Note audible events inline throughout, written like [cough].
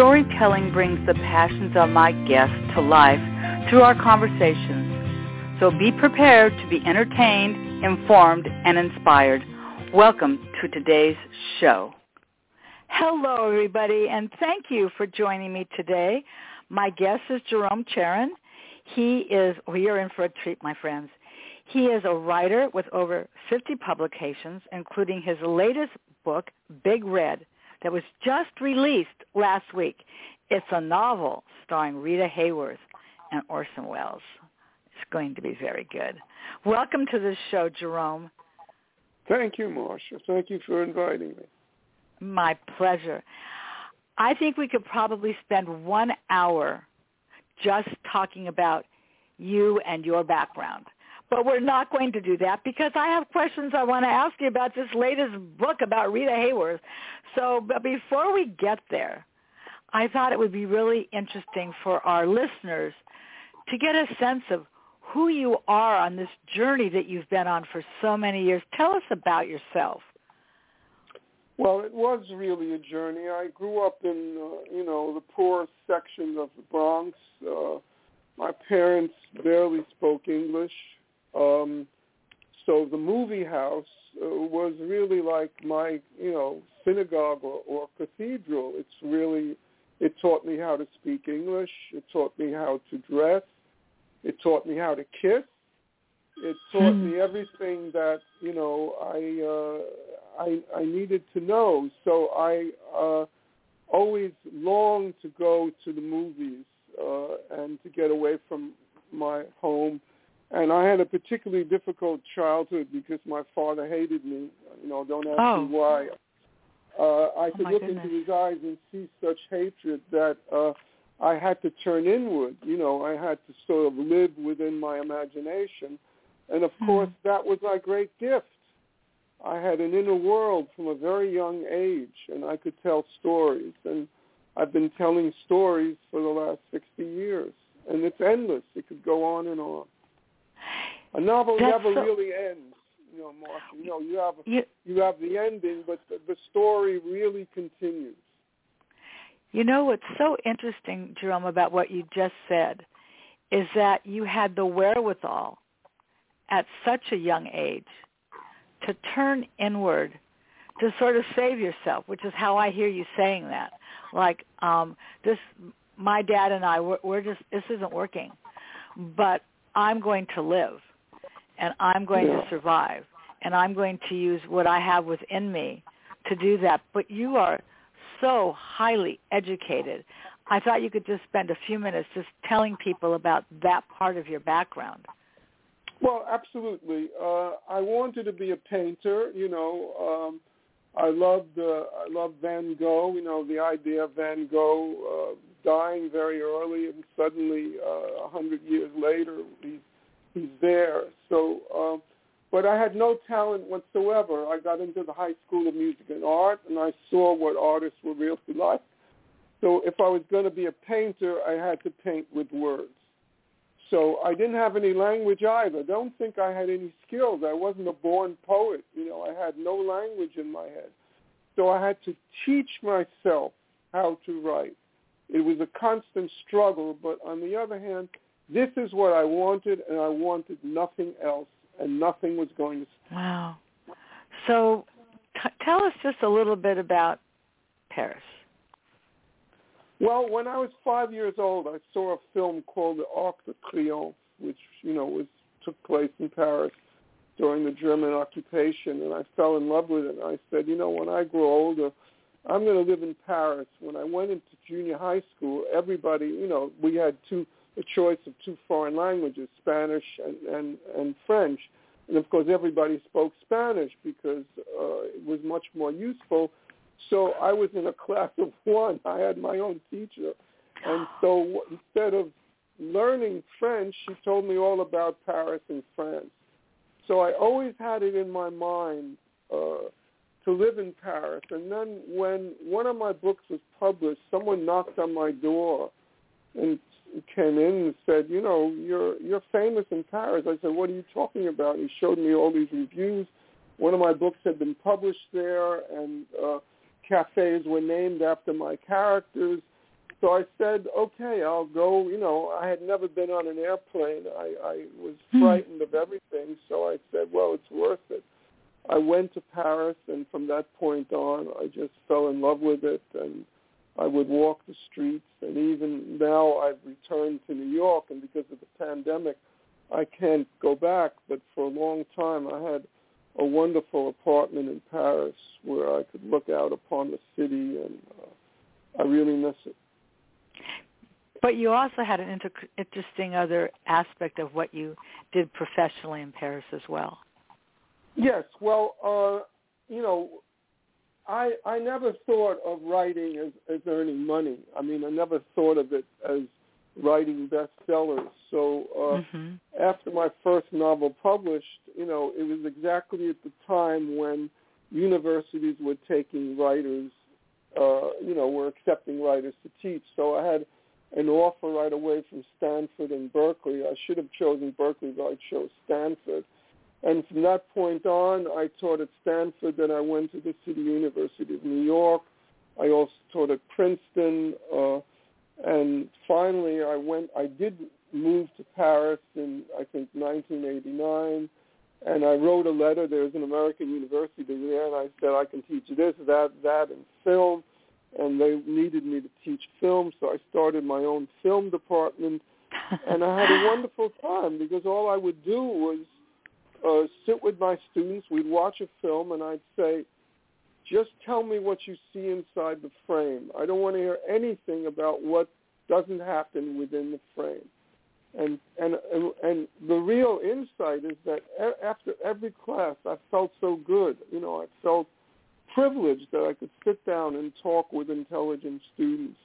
Storytelling brings the passions of my guests to life through our conversations. So be prepared to be entertained, informed, and inspired. Welcome to today's show. Hello, everybody, and thank you for joining me today. My guest is Jerome Charyn. He is, oh, we are in for a treat, my friends. He is a writer with over 50 publications, including his latest book, Big Red, that was just released last week. It's a novel starring Rita Hayworth and Orson Welles. It's going to be very good. Welcome to the show, Jerome. Thank you, Marsha. Thank you for inviting me. My pleasure. I think we could probably spend one hour just talking about you and your background. But we're not going to do that because I have questions I want to ask you about this latest book about Rita Hayworth. So but before we get there, I thought it would be really interesting for our listeners to get a sense of who you are on this journey that you've been on for so many years. Tell us about yourself. Well, it was really a journey. I grew up in, uh, you know, the poor section of the Bronx. Uh, my parents barely spoke English. Um, so the movie house uh, was really like my, you know, synagogue or, or cathedral. It's really, it taught me how to speak English. It taught me how to dress. It taught me how to kiss. It taught Hmm. me everything that you know I uh, I I needed to know. So I uh, always longed to go to the movies uh, and to get away from my home and I had a particularly difficult childhood because my father hated me. You know, don't ask Oh. me why. Uh, I could my look goodness. into his eyes and see such hatred that uh, I had to turn inward. You know, I had to sort of live within my imagination, and of Hmm. course, that was my great gift. I had an inner world from a very young age, and I could tell stories. And I've been telling stories for the last 60 years, and it's endless. It could go on and on. A novel That's never so- really ends. You know, Marsha. You know, you have You, you have the ending, but the, the story really continues. you know what's so interesting, Jerome, about what you just said is that you had the wherewithal at such a young age to turn inward to sort of save yourself, which is how I hear you saying that. Like um this my dad and I we're, we're just this isn't working. But I'm going to live and I'm going Yeah. to survive and I'm going to use what I have within me to do that. But you are so highly educated. I thought you could just spend a few minutes just telling people about that part of your background. Well, absolutely. Uh, I wanted to be a painter. You know, um, I loved uh, I loved Van Gogh. You know, the idea of Van Gogh uh, dying very early and suddenly uh, a hundred years later he's there. So, um, but I had no talent whatsoever. I got into the High School of Music and Art, and I saw what artists were really like. So, if I was going to be a painter, I had to paint with words. So I didn't have any language either. Don't think I had any skills. I wasn't a born poet. You know, I had no language in my head. So I had to teach myself how to write. It was a constant struggle, but on the other hand, this is what I wanted, and I wanted nothing else, and nothing was going to. Stop. Wow. So t- tell us just a little bit about Paris. Well, when I was five years old, I saw a film called The Arc de Triomphe, which you know was took place in Paris during the German occupation, and I fell in love with it. And I said, you know, when I grow older, I'm going to live in Paris. When I went into junior high school, everybody, you know, we had two a choice of two foreign languages, Spanish and and, and French, and of course everybody spoke Spanish because uh, it was much more useful. So I was in a [laughs] class of one. I had my own teacher, and so instead of learning French, she told me all about Paris and France. So I always had it in my mind uh, to live in Paris. And then when one of my books was published, someone knocked on my door and came in and said, you know, you're you're famous in Paris. I said, what are you talking about? He showed me all these reviews. One of my books had been published there, and uh, cafes were named after my characters. So I said, okay, I'll go. You know, I had never been on an airplane. I, I was Hmm. frightened of everything. So I said, well, it's worth it. I went to Paris, and from that point on, I just fell in love with it. And I would walk the streets, and even now I've returned to New York, and because of the pandemic, I can't go back. But for a long time, I had a wonderful apartment in Paris where I could look out upon the city, and uh, I really miss it. But you also had an inter- interesting other aspect of what you did professionally in Paris as well. Yes, well, uh, you know, I I never thought of writing as, as earning money. I mean, I never thought of it as writing bestsellers. So uh, hmm after my first novel published, you know, it was exactly at the time when universities were taking writers, uh, you know, were accepting writers to teach. So I had an offer right away from Stanford and Berkeley. I should have chosen Berkeley, but I chose Stanford. And from that point on, I taught at Stanford. Then I went to the City University of New York. I also taught at Princeton. Uh, and finally, I went. I did move to Paris in I think 1989, and I wrote a letter. There's an American university there, and I said I can teach this, that, that, and film. And they needed me to teach film, so I started my own film department, [laughs] and I had a wonderful time because all I would do was uh, sit with my students. We'd watch a film, and I'd say, just tell me what you see inside the frame. I don't want to hear anything about what doesn't happen within the frame. And and and, and the real insight is that after every class, I felt so good. You know, I felt privileged that I could sit down and talk with intelligent students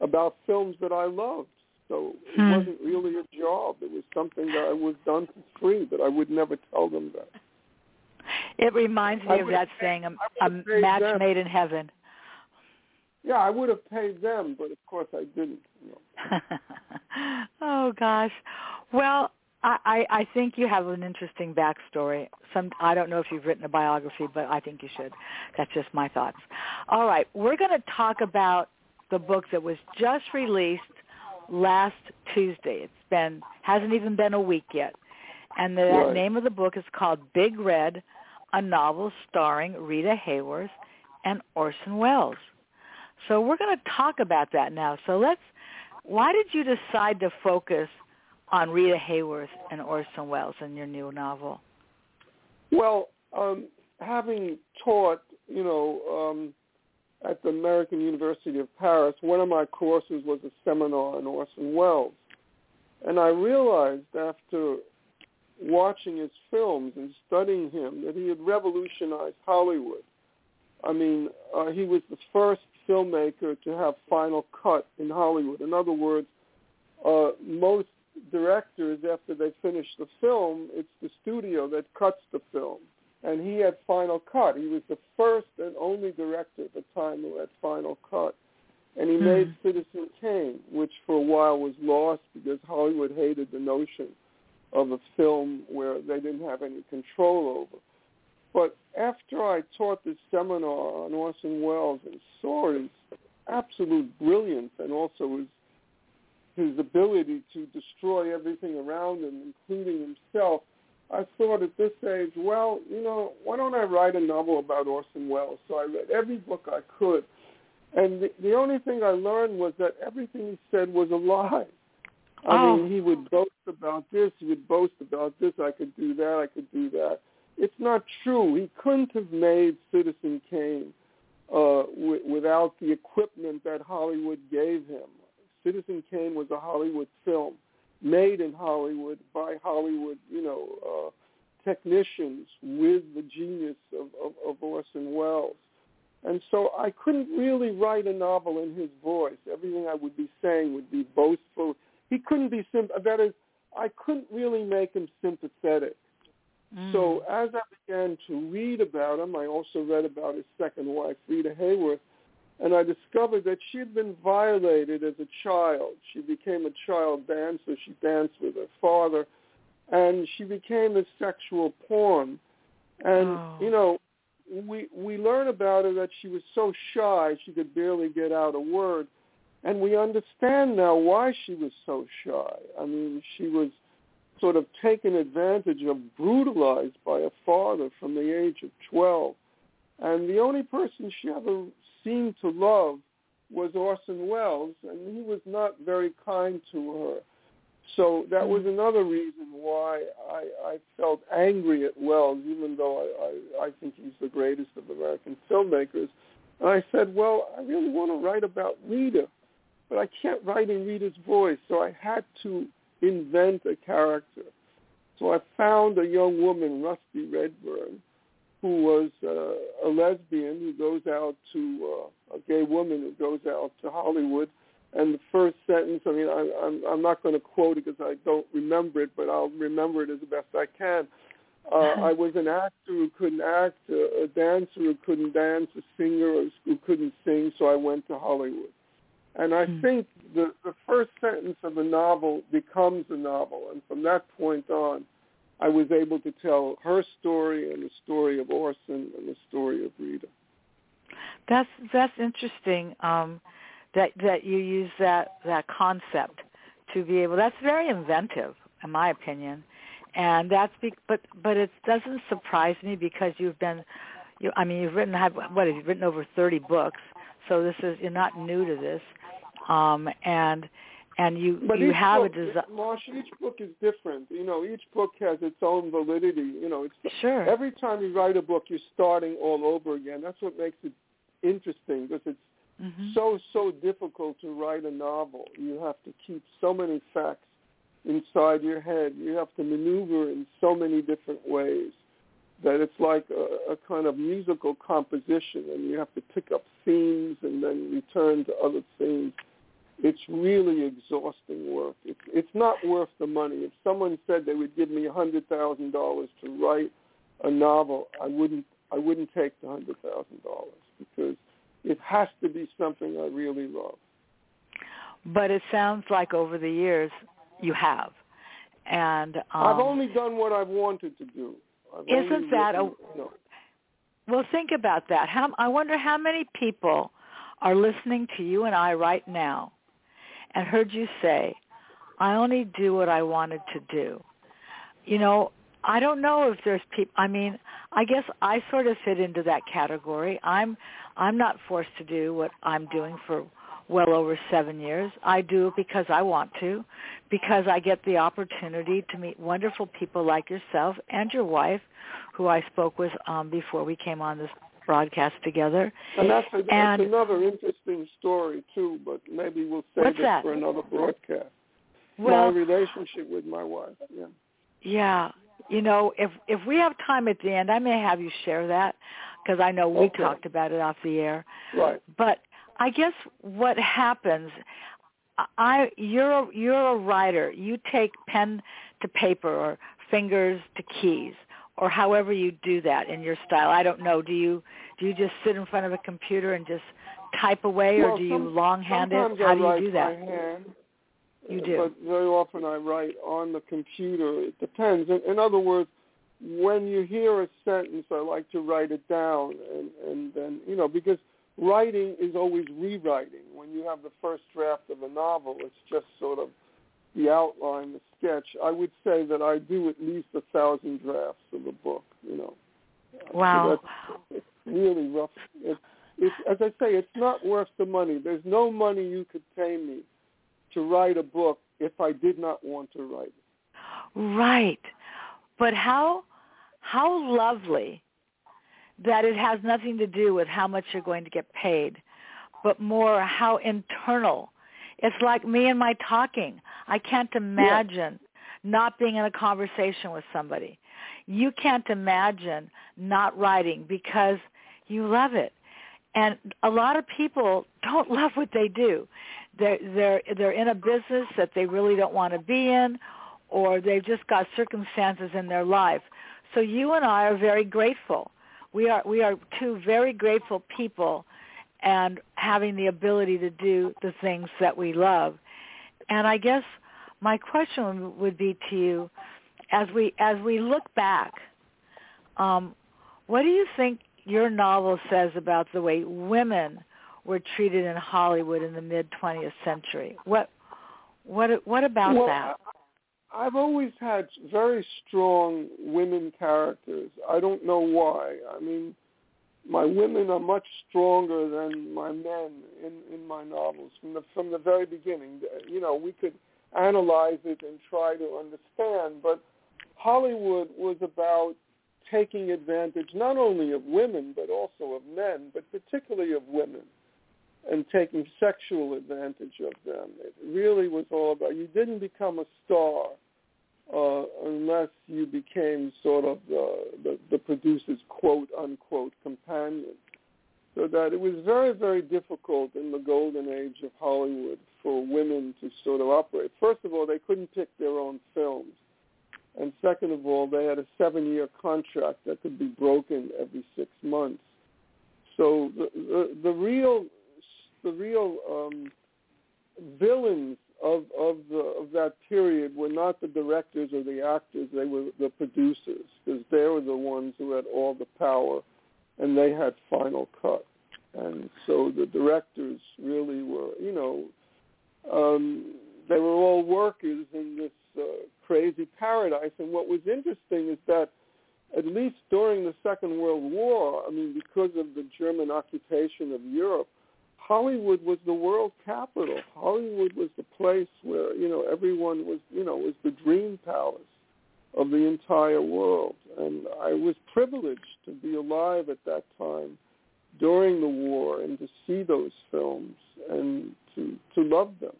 about films that I loved. So it Hmm. wasn't really a job. It was something that I was done for free, but I would never tell them that. It reminds me of that have saying, a, a paid match them. made in heaven. Yeah, I would have paid them, but of course I didn't. You know. [laughs] oh gosh. Well, I, I I think you have an interesting backstory. Some I don't know if you've written a biography, but I think you should. That's just my thoughts. All right, we're going to talk about the book that was just released last Tuesday. It's been hasn't even been a week yet, and the Right. name of the book is called Big Red, a novel starring Rita Hayworth and Orson Welles. So we're going to talk about that now. So let's. Why did you decide to focus on Rita Hayworth and Orson Welles in your new novel? Well, um, having taught, you know, um, at the American University of Paris, one of my courses was a seminar on Orson Welles. And I realized after watching his films and studying him that he had revolutionized Hollywood. I mean, uh, he was the first filmmaker to have final cut in Hollywood. In other words, uh, most directors, after they finish the film, it's the studio that cuts the film. And he had final cut. He was the first and only director at the time who had final cut. And he Hmm. made Citizen Kane, which for a while was lost because Hollywood hated the notion of a film where they didn't have any control over. But after I taught this seminar on Orson Welles and saw his absolute brilliance and also his his ability to destroy everything around him, including himself, I thought at this age, well, you know, why don't I write a novel about Orson Welles? So I read every book I could. And the, the only thing I learned was that everything he said was a lie. I Oh. mean, he would boast about this, he would boast about this, I could do that, I could do that. It's not true. He couldn't have made Citizen Kane uh, w- without the equipment that Hollywood gave him. Citizen Kane was a Hollywood film made in Hollywood by Hollywood, you know, uh, technicians with the genius of, of, of Orson Welles. And so I couldn't really write a novel in his voice. Everything I would be saying would be boastful. he couldn't be sim. That is, I couldn't really make him sympathetic. Mm. So as I began to read about him, I also read about his second wife, Rita Hayworth, and I discovered that she had been violated as a child. She became a child dancer. She danced with her father, and she became a sexual pawn. And Oh. you know, we we learn about her that she was so shy she could barely get out a word, and we understand now why she was so shy. I mean, she was sort of taken advantage of, brutalized by a father from the age of 12. And the only person she ever seemed to love was Orson Welles, and he was not very kind to her. So that was mm-hmm. another reason why I, I felt angry at Welles, even though I, I, I think he's the greatest of American filmmakers. And I said, well, I really want to write about Rita, but I can't write in Rita's voice, so I had to invent a character. So I found a young woman, Rusty Redburn, who was uh, a lesbian who goes out to uh, a gay woman who goes out to Hollywood. And the first sentence, I mean, I, I'm, I'm not going to quote it because I don't remember it, but I'll remember it as best I can. Uh, I was an actor who couldn't act, a, a dancer who couldn't dance, a singer who couldn't sing, so I went to Hollywood. And I Hmm. think the, the first sentence of a novel becomes a novel. And from that point on, I was able to tell her story and the story of Orson and the story of Rita. That's that's interesting. Um, that that you use that that concept to be able. That's very inventive, in my opinion, and that's be, but but it doesn't surprise me because you've been, you I mean you've written have what have you written over thirty books, so this is you're not new to this, um, and and you But you have book, a design. Marsh, each book is different. You know, each book has its own validity. You know, it's Sure. every time you write a book, you're starting all over again. That's what makes it interesting because it's Mhm. so so difficult to write a novel. You have to keep so many facts inside your head. You have to maneuver in so many different ways that it's like a, a kind of musical composition, and you have to pick up themes and then return to other themes. It's really exhausting work. It's it's not worth the money. If someone said they would give me a hundred thousand dollars to write a novel, I wouldn't I wouldn't take the hundred thousand dollars because it has to be something I really love. But it sounds like over the years you have, and um, I've only done what I've wanted to do. I've Isn't that a- written, you know, Well, think about that. How, I wonder how many people are listening to you and I right now and heard you say, I only do what I wanted to do. You know, I don't know if there's people, I mean, I guess I sort of fit into that category. I'm, I'm not forced to do what I'm doing for well over seven years. I do it because I want to, because I get the opportunity to meet wonderful people like yourself and your wife, who I spoke with um, before we came on this broadcast together. and that's, And- another interesting story too. But maybe we'll save it that? for another broadcast. Well, my relationship with my wife. Yeah. yeah, you know, if if we have time at the end, I may have you share that because I know we Okay. talked about it off the air. Right. But I guess what happens, I you're a, you're a writer. You take pen to paper or fingers to keys or however you do that in your style. I don't know. Do you do you just sit in front of a computer and just type away, well, or do you some- longhand it? How I do you do that? by hand. You uh, do. But very often I write on the computer. It depends. In, in other words, when you hear a sentence, I like to write it down, and and then you know because writing is always rewriting. When you have the first draft of a novel, it's just sort of the outline, the sketch. I would say that I do at least a thousand drafts of a book. You know. Wow. that's- it's really rough. It's, it's, as I say, it's not worth the money. There's no money you could pay me to write a book if I did not want to write it. Right. But how how lovely that it has nothing to do with how much you're going to get paid, but more how internal. It's like me and my talking. I can't imagine not being in a conversation with somebody. You can't imagine not writing because you love it. And a lot of people don't [laughs] love what they do. they're they're they're in a business that they really don't want to be in, or they've just got circumstances in their life. So you and I are very grateful. We are we are two very grateful people, and having the ability to do the things that we love. And I guess my question would be to you, as we as we look back, um, what do you think your novel says about the way women were treated in Hollywood in the mid 20th century? What what what about well, that? I've always had very strong women characters. I don't know why. I mean, my women are much stronger than my men in in my novels from the from the very beginning. You know, we could analyze it and try to understand, but Hollywood was about taking advantage not only of women but also of men, but particularly of women, and taking sexual advantage of them. It really was all about you didn't become a star uh, unless you became sort of the, the, the producer's quote unquote companion. So that it was very, very difficult in the golden age of Hollywood for women to sort of operate. First of all, they couldn't pick their own films. And second of all, they had a seven-year contract that could be broken every six months. So the the, the real the real um, villains of of the of that period were not the directors or the actors; they were the producers, because they were the ones who had all the power, and they had final cut. And so the directors really were, you know, um, they were all workers in this uh, crazy paradise. And what was interesting is that at least during the Second World War, I mean, because of the German occupation of Europe, Hollywood was the world capital. Hollywood was the place where, you know, everyone was, you know, was the dream palace of the entire world. And I was privileged to be alive at that time during the war and to see those films and to to love them.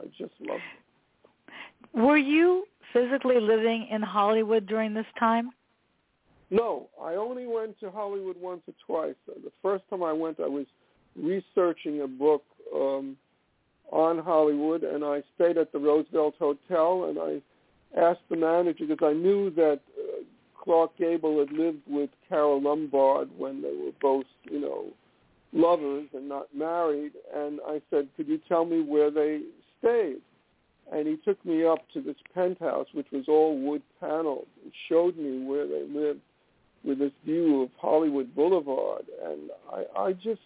I just love them. Were you physically living in Hollywood during this time? No, I only went to Hollywood once or twice. The first time I went, I was researching a book um, on Hollywood, and I stayed at the Roosevelt Hotel, and I asked the manager because I knew that uh, Clark Gable had lived with Carole Lombard when they were both, you know, lovers and not married. And I said, could you tell me where they stayed? And he took me up to this penthouse, which was all wood paneled, and showed me where they lived with this view of Hollywood Boulevard. And I, I just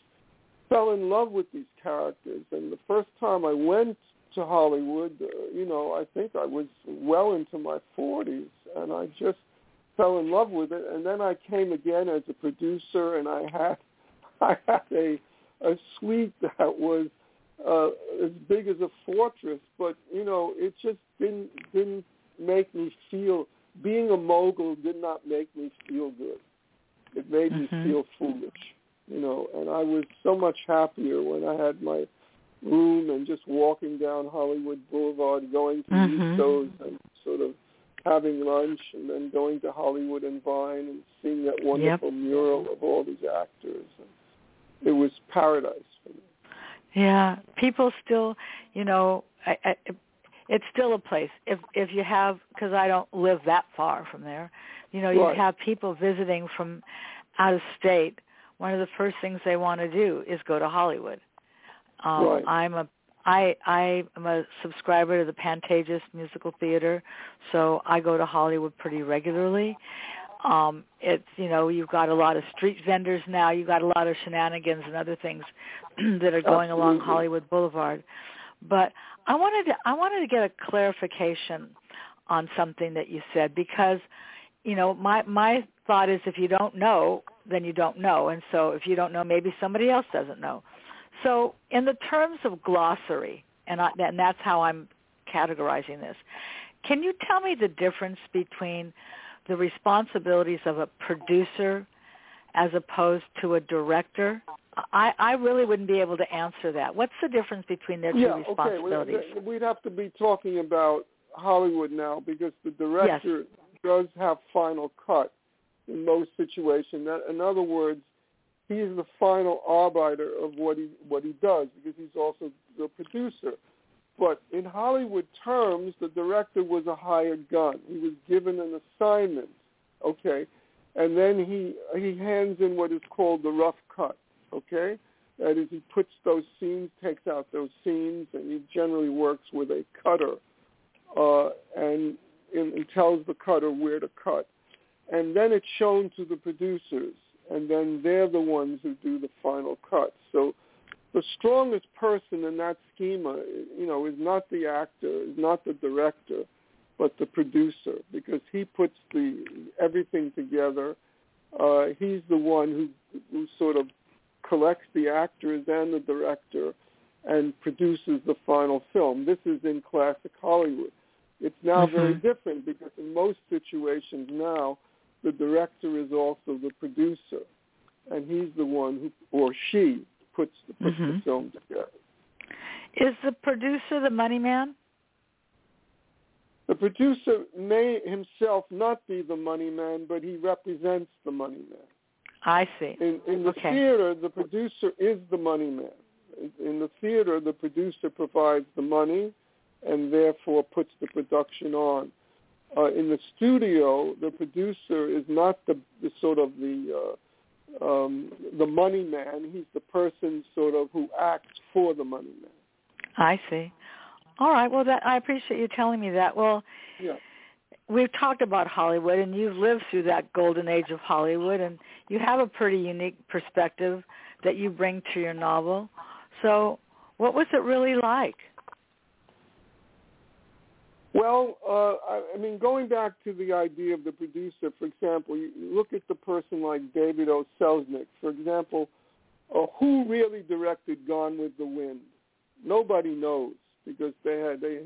fell in love with these characters. And the first time I went to Hollywood, uh, you know, I think I was well into my 40s, and I just fell in love with it. And then I came again as a producer, and I had [laughs] I had a a suite that was uh, as big as a fortress, but you know, it just didn't didn't make me feel. Being a mogul did not make me feel good. It made mm-hmm. me feel foolish, you know. And I was so much happier when I had my room and just walking down Hollywood Boulevard, going to mm-hmm. shows and sort of having lunch, and then going to Hollywood and Vine and seeing that wonderful yep. mural of all these actors. And it was paradise for me. Yeah, people still, you know, I, I, it's still a place. If if you have, because I don't live that far from there, you know, you right. have people visiting from out of state. One of the first things they want to do is go to Hollywood. Um, right. I'm a I I am a subscriber to the Pantages Musical Theater, so I go to Hollywood pretty regularly. Um, it's you know you've got a lot of street vendors now. You've got a lot of shenanigans and other things [clears throat] that are going Absolutely. along Hollywood Boulevard. But I wanted to I wanted to get a clarification on something that you said because you know my my thought is if you don't know then you don't know and so if you don't know maybe somebody else doesn't know so in the terms of glossary and I, and that's how I'm categorizing this can you tell me the difference between the responsibilities of a producer as opposed to a director? I, I really wouldn't be able to answer that. What's the difference between their two yeah, responsibilities? Okay. We'd have to be talking about Hollywood now because the director yes. does have final cut in most situations. In other words, he is the final arbiter of what he what he does because he's also the producer. But in Hollywood terms, the director was a hired gun. He was given an assignment, okay, and then he he hands in what is called the rough cut, okay. That is, he puts those scenes, takes out those scenes, and he generally works with a cutter, uh, and, and tells the cutter where to cut, and then it's shown to the producers, and then they're the ones who do the final cut. So the strongest person in that schema, you know, is not the actor, is not the director, but the producer, because he puts the everything together. Uh, he's the one who, who sort of collects the actors and the director and produces the final film. This is in classic Hollywood. It's now mm-hmm. very different because in most situations now, the director is also the producer, and he's the one who, or she, puts, puts mm-hmm. the film together. Is the producer the money man? The producer may himself not be the money man, but he represents the money man. I see. In, in the okay. theater, the producer is the money man. In the theater, the producer provides the money and therefore puts the production on. Uh, in the studio, the producer is not the, the sort of the uh, um, the money man. He's the person sort of who acts for the money man. I see. All right. Well, that I appreciate you telling me that. Well, yeah. we've talked about Hollywood, and you've lived through that golden age of Hollywood, and you have a pretty unique perspective that you bring to your novel. So, what was it really like? Well, uh, I, I mean, going back to the idea of the producer, for example, you look at the person like David O. Selznick, for example, uh, who really directed Gone with the Wind? Nobody knows because they had they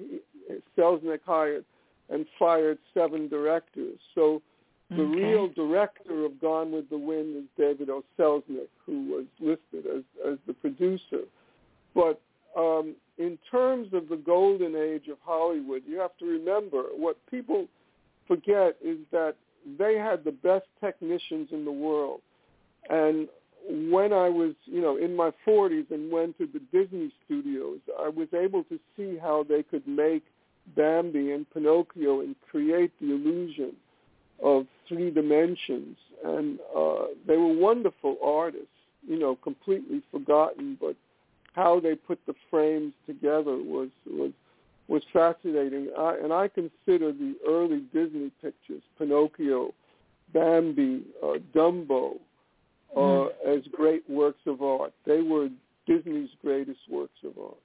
Selznick hired and fired seven directors. So the okay. real director of Gone with the Wind is David O. Selznick, who was listed as as the producer. But um, in terms of the golden age of Hollywood, you have to remember what people forget is that they had the best technicians in the world. And when I was, you know, in my 40s and went to the Disney studios, I was able to see how they could make Bambi and Pinocchio and create the illusion of three dimensions. And uh, they were wonderful artists, you know, completely forgotten, but how they put the frames together was was was fascinating. I, and I consider the early Disney pictures, Pinocchio, Bambi, uh, Dumbo, uh, mm. as great works of art. They were Disney's greatest works of art.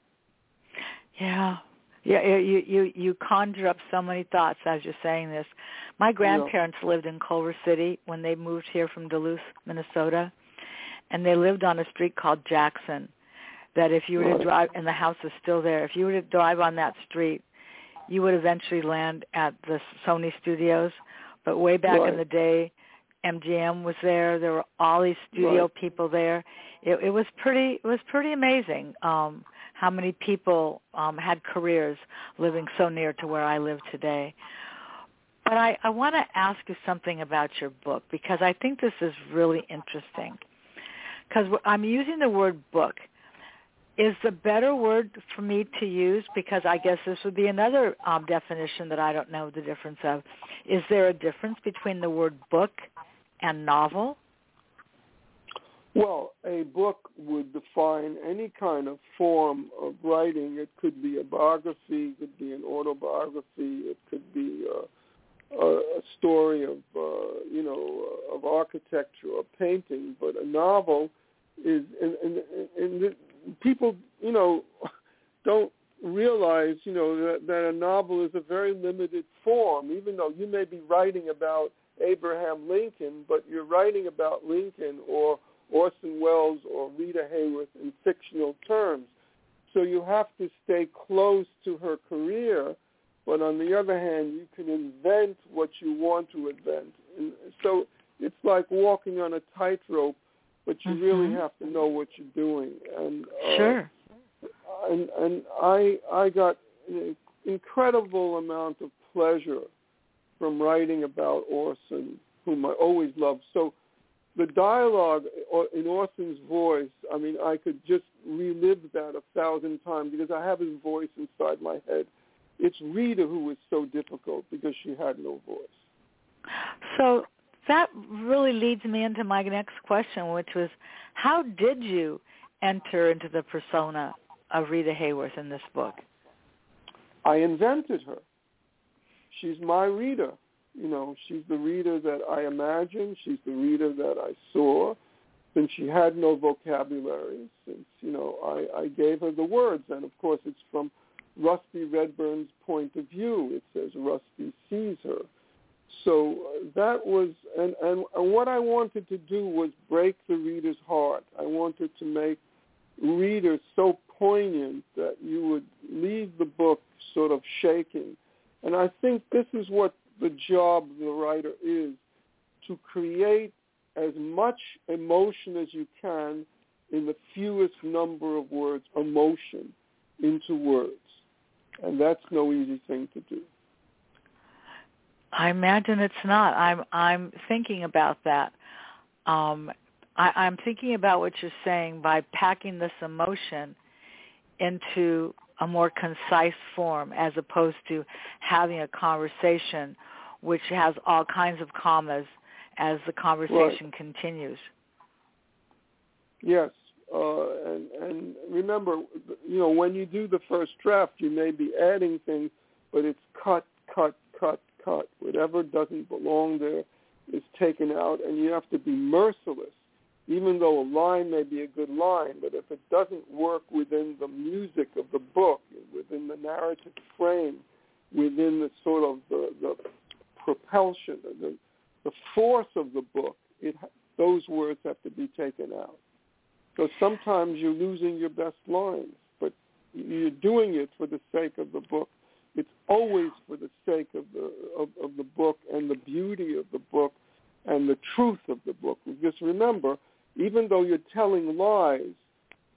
Yeah. Yeah, you you you conjure up so many thoughts as you're saying this. My grandparents yeah. lived in Culver City when they moved here from Duluth, Minnesota, and they lived on a street called Jackson. That if you were to drive, and the house is still there, if you were to drive on that street, you would eventually land at the Sony Studios. But way back right. in the day, MGM was there. There were all these studio right. people there. It, it was pretty. It was pretty amazing um, how many people um, had careers living so near to where I live today. But I, I want to ask you something about your book because I think this is really interesting. Because I'm using the word book. Is the better word for me to use because I guess this would be another um, definition that I don't know the difference of. Is there a difference between the word book and novel? Well, a book would define any kind of form of writing. It could be a biography, it could be an autobiography, it could be a, a, a story of, uh, you know, of architecture or painting. But a novel is, and, and, and people, you know, don't realize, you know, that, that a novel is a very limited form. Even though you may be writing about Abraham Lincoln, but you're writing about Lincoln or Orson Welles or Rita Hayworth in fictional terms. So you have to stay close to her career, but on the other hand, you can invent what you want to invent. And so it's like walking on a tightrope, but you mm-hmm. really have to know what you're doing. And uh, sure. And and I I got an incredible amount of pleasure from writing about Orson, whom I always loved. So the dialogue in Orson's voice, I mean, I could just relive that a thousand times because I have his voice inside my head. It's Rita who was so difficult because she had no voice. So that really leads me into my next question, which was, how did you enter into the persona of Rita Hayworth in this book? I invented her. She's my Rita. You know, she's the Rita that I imagined. She's the Rita that I saw. Since she had no vocabulary, since, you know, I, I gave her the words. And, of course, it's from Rusty Redburn's point of view. It says Rusty sees her. So uh, that was, and, and, and what I wanted to do was break the reader's heart. I wanted to make readers so poignant that you would leave the book sort of shaking. And I think this is what the job of the writer is, to create as much emotion as you can in the fewest number of words, emotion into words. And that's no easy thing to do. I imagine it's not. I'm I'm thinking about that. Um, I, I'm thinking about what you're saying by packing this emotion into a more concise form as opposed to having a conversation which has all kinds of commas as the conversation right. continues. Yes, uh, and and remember, you know, when you do the first draft, you may be adding things, but it's cut, cut, cut, cut. Whatever doesn't belong there is taken out, and you have to be merciless even though a line may be a good line, but if it doesn't work within the music of the book, within the narrative frame, within the sort of the, the propulsion, the, the force of the book, it, those words have to be taken out. So sometimes you're losing your best lines, but you're doing it for the sake of the book. It's always for the sake of the of, of the book and the beauty of the book and the truth of the book. Just remember, even though you're telling lies,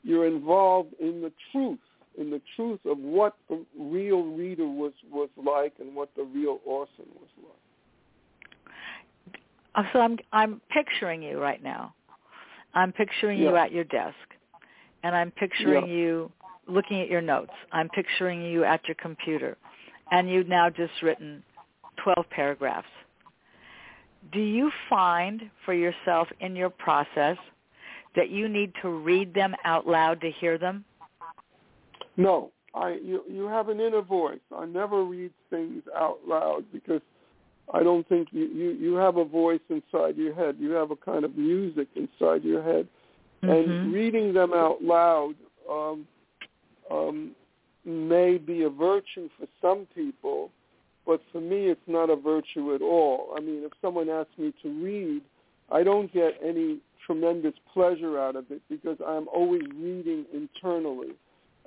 you're involved in the truth, in the truth of what the real Rita was, was like and what the real Orson was like. Uh, so I'm I'm picturing you right now. I'm picturing yeah. you at your desk, and I'm picturing yeah. you looking at your notes. I'm picturing you at your computer, and you've now just written 12 paragraphs do you find for yourself in your process that you need to read them out loud to hear them? No, I you you have an inner voice. I never read things out loud because I don't think you you you have a voice inside your head. You have a kind of music inside your head, mm-hmm. and reading them out loud um, um, may be a virtue for some people but for me it's not a virtue at all. I mean, if someone asks me to read, I don't get any tremendous pleasure out of it because I'm always reading internally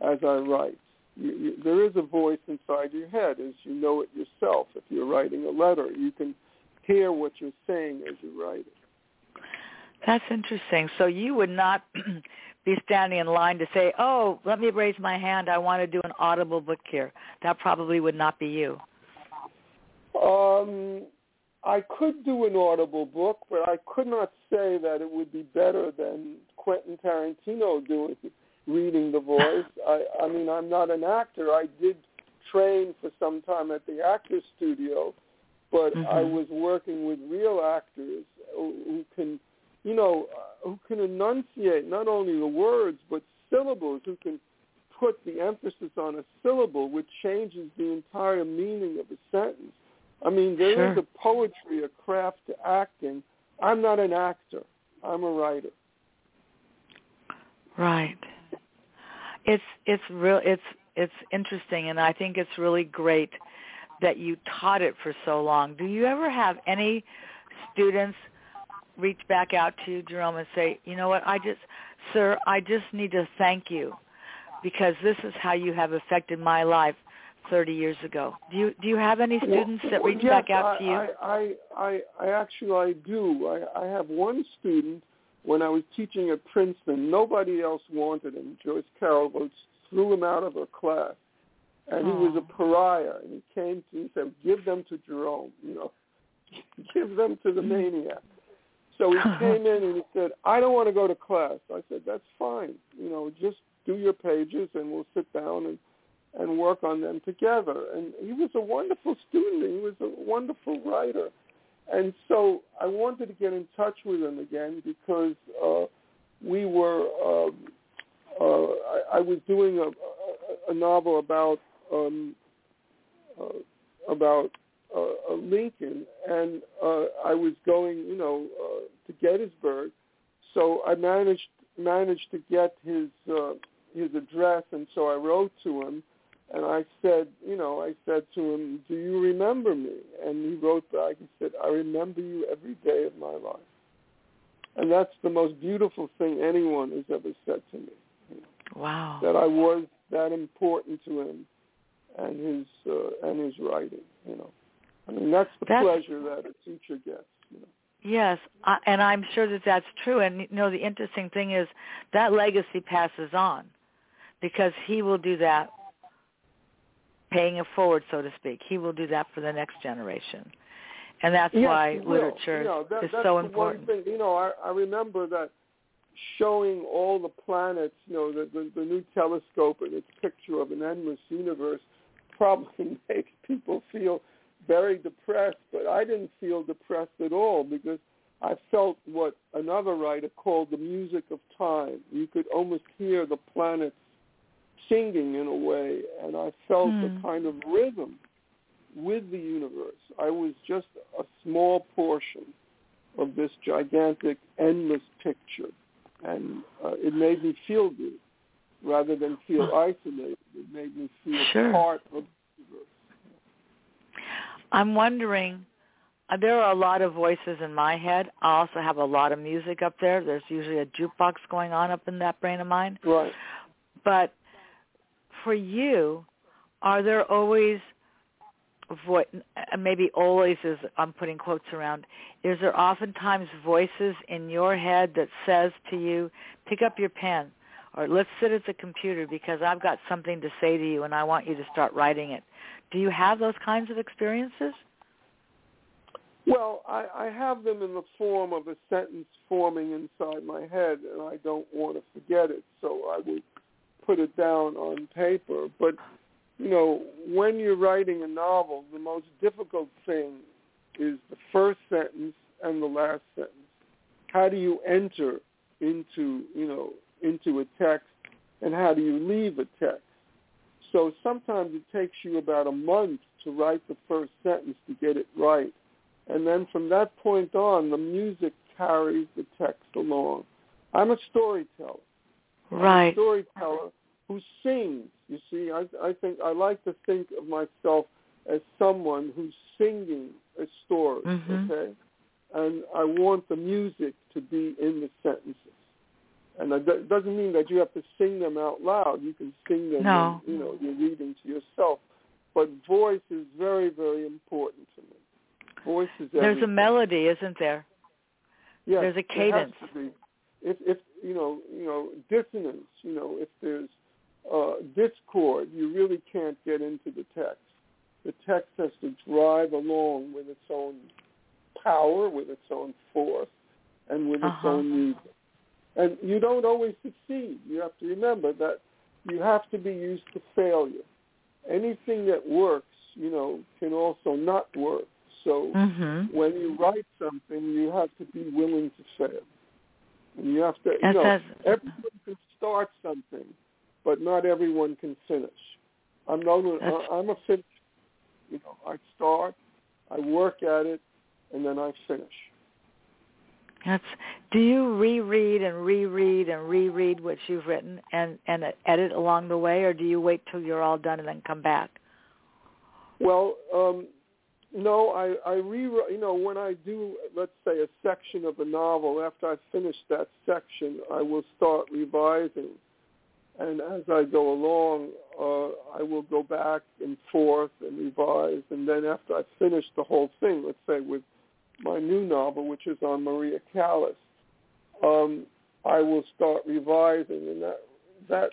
as I write. You, you, there is a voice inside your head, as you know it yourself. If you're writing a letter, you can hear what you're saying as you write it. That's interesting. So you would not [clears throat] be standing in line to say, "Oh, let me raise my hand. I want to do an audible book here." That probably would not be you. Um, I could do an audible book, but I could not say that it would be better than Quentin Tarantino doing reading the voice. [laughs] I, I mean, I'm not an actor. I did train for some time at the Actors Studio, but mm-hmm. I was working with real actors who, who can, you know, uh, who can enunciate not only the words but syllables, who can put the emphasis on a syllable, which changes the entire meaning of a sentence. I mean, there sure. is a poetry, a craft to acting. I'm not an actor. I'm a writer. Right. It's it's real it's it's interesting and I think it's really great that you taught it for so long. Do you ever have any students reach back out to Jerome, and say, you know what, I just, sir, I just need to thank you because this is how you have affected my life 30 years ago. Do you do you have any students well, that reach yes, back out I, to you? I, I, I actually I do. I, I have one student when I was teaching at Princeton. Nobody else wanted him. Joyce Carol threw him out of her class, and he was a pariah. And he came to he said, "Give them to Jerome. You know, [laughs] give them to the mm-hmm. maniac." So he [laughs] came in and he said, I don't want to go to class. I said, that's fine. You know, just do your pages and we'll sit down and and work on them together. And he was a wonderful student. He was a wonderful writer. And so I wanted to get in touch with him again because uh, we were, um, uh, I, I was doing a, a, a novel about um, uh, about uh, Lincoln, and uh, I was going, you know, uh, to Gettysburg. So I managed managed to get his uh, his address, and so I wrote to him and I said, you know, I said to him, do you remember me? And he wrote back and said, I remember you every day of my life. And that's the most beautiful thing anyone has ever said to me. You know, wow. That I was that important to him and his uh, and his writing, you know. I mean, that's the that's, pleasure that a teacher gets, you know. Yes, I, and I'm sure that that's true. And you know, the interesting thing is that legacy passes on because he will do that paying it forward, so to speak. He will do that for the next generation, and that's yes, why literature you know, that, is so important. One thing, you know, I, I remember that showing all the planets, you know, the, the the new telescope and its picture of an endless universe probably [laughs] makes people feel very depressed, but I didn't feel depressed at all because I felt what another writer called the music of time. You could almost hear the planets singing in a way, and I felt hmm. a kind of rhythm with the universe. I was just a small portion of this gigantic, endless picture, and uh, it made me feel good rather than feel isolated. It made me feel sure. part of. I'm wondering. Uh, there are a lot of voices in my head. I also have a lot of music up there. There's usually a jukebox going on up in that brain of mine. Right. But for you, are there always vo- maybe always is I'm putting quotes around. Is there oftentimes voices in your head that says to you, pick up your pen or let's sit at the computer because I've got something to say to you and I want you to start writing it. Do you have those kinds of experiences? Well, I, I have them in the form of a sentence forming inside my head, and I don't want to forget it. So I would put it down on paper. But you know, when you're writing a novel, the most difficult thing is the first sentence and the last sentence. How do you enter into you know into a text, and how do you leave a text? So sometimes it takes you about a month to write the first sentence to get it right. And then from that point on, the music carries the text along. I'm a storyteller. Right. I'm a storyteller who sings. You see, I, I think I like to think of myself as someone who's singing a story. Mm-hmm. Okay, and I want the music to be in the sentences. And it doesn't mean that you have to sing them out loud. You can sing them, no. when, you know, you're reading to yourself. But voice is very, very important to me. Voice is There's a melody, isn't there? Yes, There's a cadence. It has to be. If, if you know, you know, dissonance. You know, if there's uh, discord, you really can't get into the text. The text has to drive along with its own power, with its own force, and with uh-huh. its own music. And you don't always succeed. You have to remember that you have to be used to failure. Anything that works, you know, can also not work. So mm-hmm. when you write something, you have to be willing to fail. And you have to, you know, says- everyone can start something, but not everyone can finish. I'm not. I'm a finisher. You know, I start, I work at it, and then I finish. That's. Do you reread and reread and reread what you've written and and edit along the way, or do you wait till you're all done and then come back? Well, um, no, I, I rewrite. You know, when I do, let's say, a section of a novel, after I finish that section, I will start revising, and as I go along, uh, I will go back and forth and revise, and then after I finish the whole thing, let's say with my new novel, which is on Maria Callas, um, I will start revising, and that that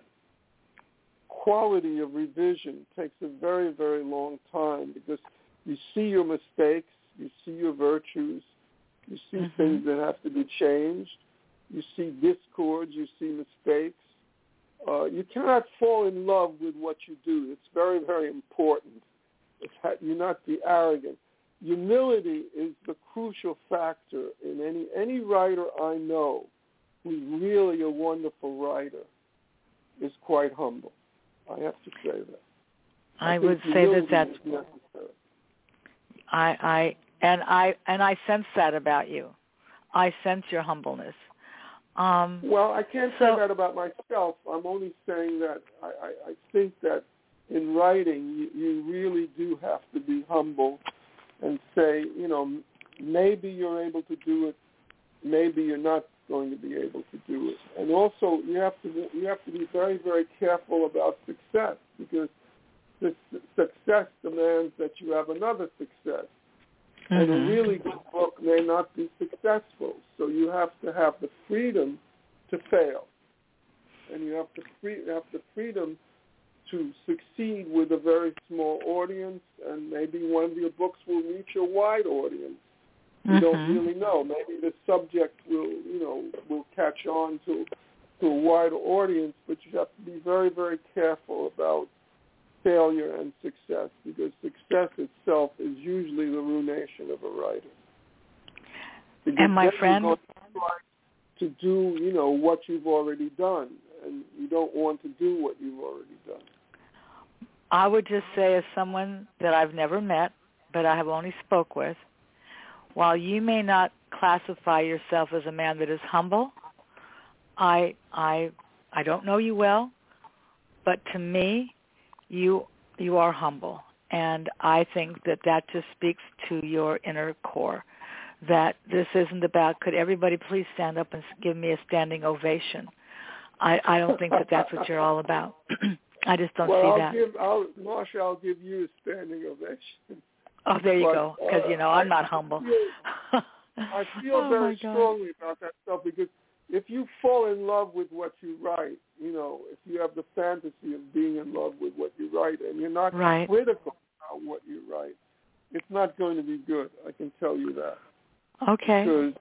quality of revision takes a very, very long time because you see your mistakes, you see your virtues, You see Mhm. things that have to be changed. You see discords. You see mistakes. Uh, you cannot fall in love with what you do. It's very, very important. It's ha- you not be arrogant. Humility is the crucial factor in any any writer I know who's really a wonderful writer is quite humble. I have to say that. I, think would say that that's necessary. I I and I and I sense that about you. I sense your humbleness. Um Well, I can't So- say that about myself. I'm only saying that I, I, I think that in writing, you, you really do have to be humble and say, you know, maybe you're able to do it, maybe you're not going to be able to do it. And also, you have to you have to be very, very careful about success because success demands that you have another success. And a mhm. really good book may not be successful. So you have to have the freedom to fail. And you have the free you have the freedom to succeed with a very small audience and maybe one of your books will reach a wide audience. You don't Mhm. really know. Maybe the subject will, you know, will catch on to to a wider audience, but you have to be very, very careful about failure and success because success itself is usually the ruination of a writer. Because And my friend- going to try to do, you know, what you've already done, and you don't want to do what you've already done. I would just say as someone that I've never met, but I have only spoke with, while you may not classify yourself as a man that is humble, I I I don't know you well, but to me, you you are humble, and I think that that just speaks to your inner core. That this isn't about could everybody please stand up and give me a standing ovation. I I don't think that that's what you're all about. [clears throat] I just don't well, see I'll that. give, I'll, Marsha, I'll give you a standing ovation. Oh, there you But, go. Because uh, you know I'm I- not humble. I [laughs] feel oh, very strongly about that stuff because if you fall in love with what you write, you know, if you have the fantasy of being in love with what you write and you're not Right. critical about what you write, it's not going to be good. I can tell you that. Okay. Because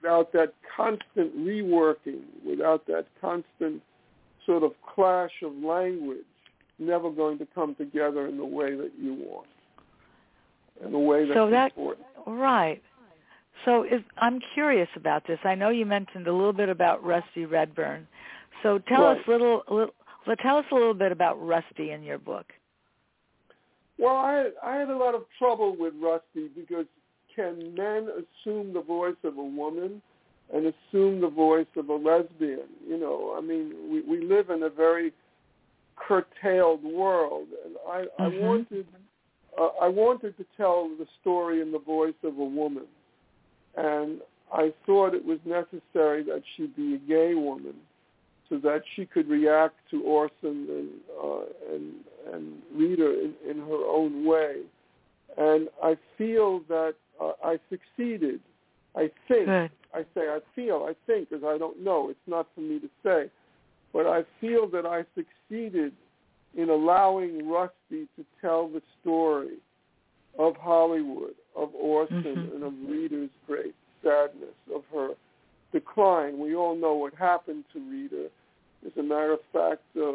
without that constant reworking, without that constant sort of clash of language, never going to come together in the way that you want, in the way that's So that- important. Right. So is, I'm curious about this. I know you mentioned a little bit about Rusty Redburn. So tell us Right. a little, little tell us a little bit about Rusty in your book. Well, I I had a lot of trouble with Rusty because can men assume the voice of a woman and assume the voice of a lesbian? You know, I mean, we we live in a very curtailed world, and I I Mhm. wanted uh, I wanted to tell the story in the voice of a woman, and I thought it was necessary that she be a gay woman so that she could react to Orson and uh, and and Rita in, in her own way. And I feel that uh, I succeeded. I think. Good. I say I feel. I think because I don't know. It's not for me to say. But I feel that I succeeded in allowing Rusty to tell the story of Hollywood, of Orson, Mhm. and of Rita's great sadness, of her decline. We all know what happened to Rita. As a matter of fact, uh,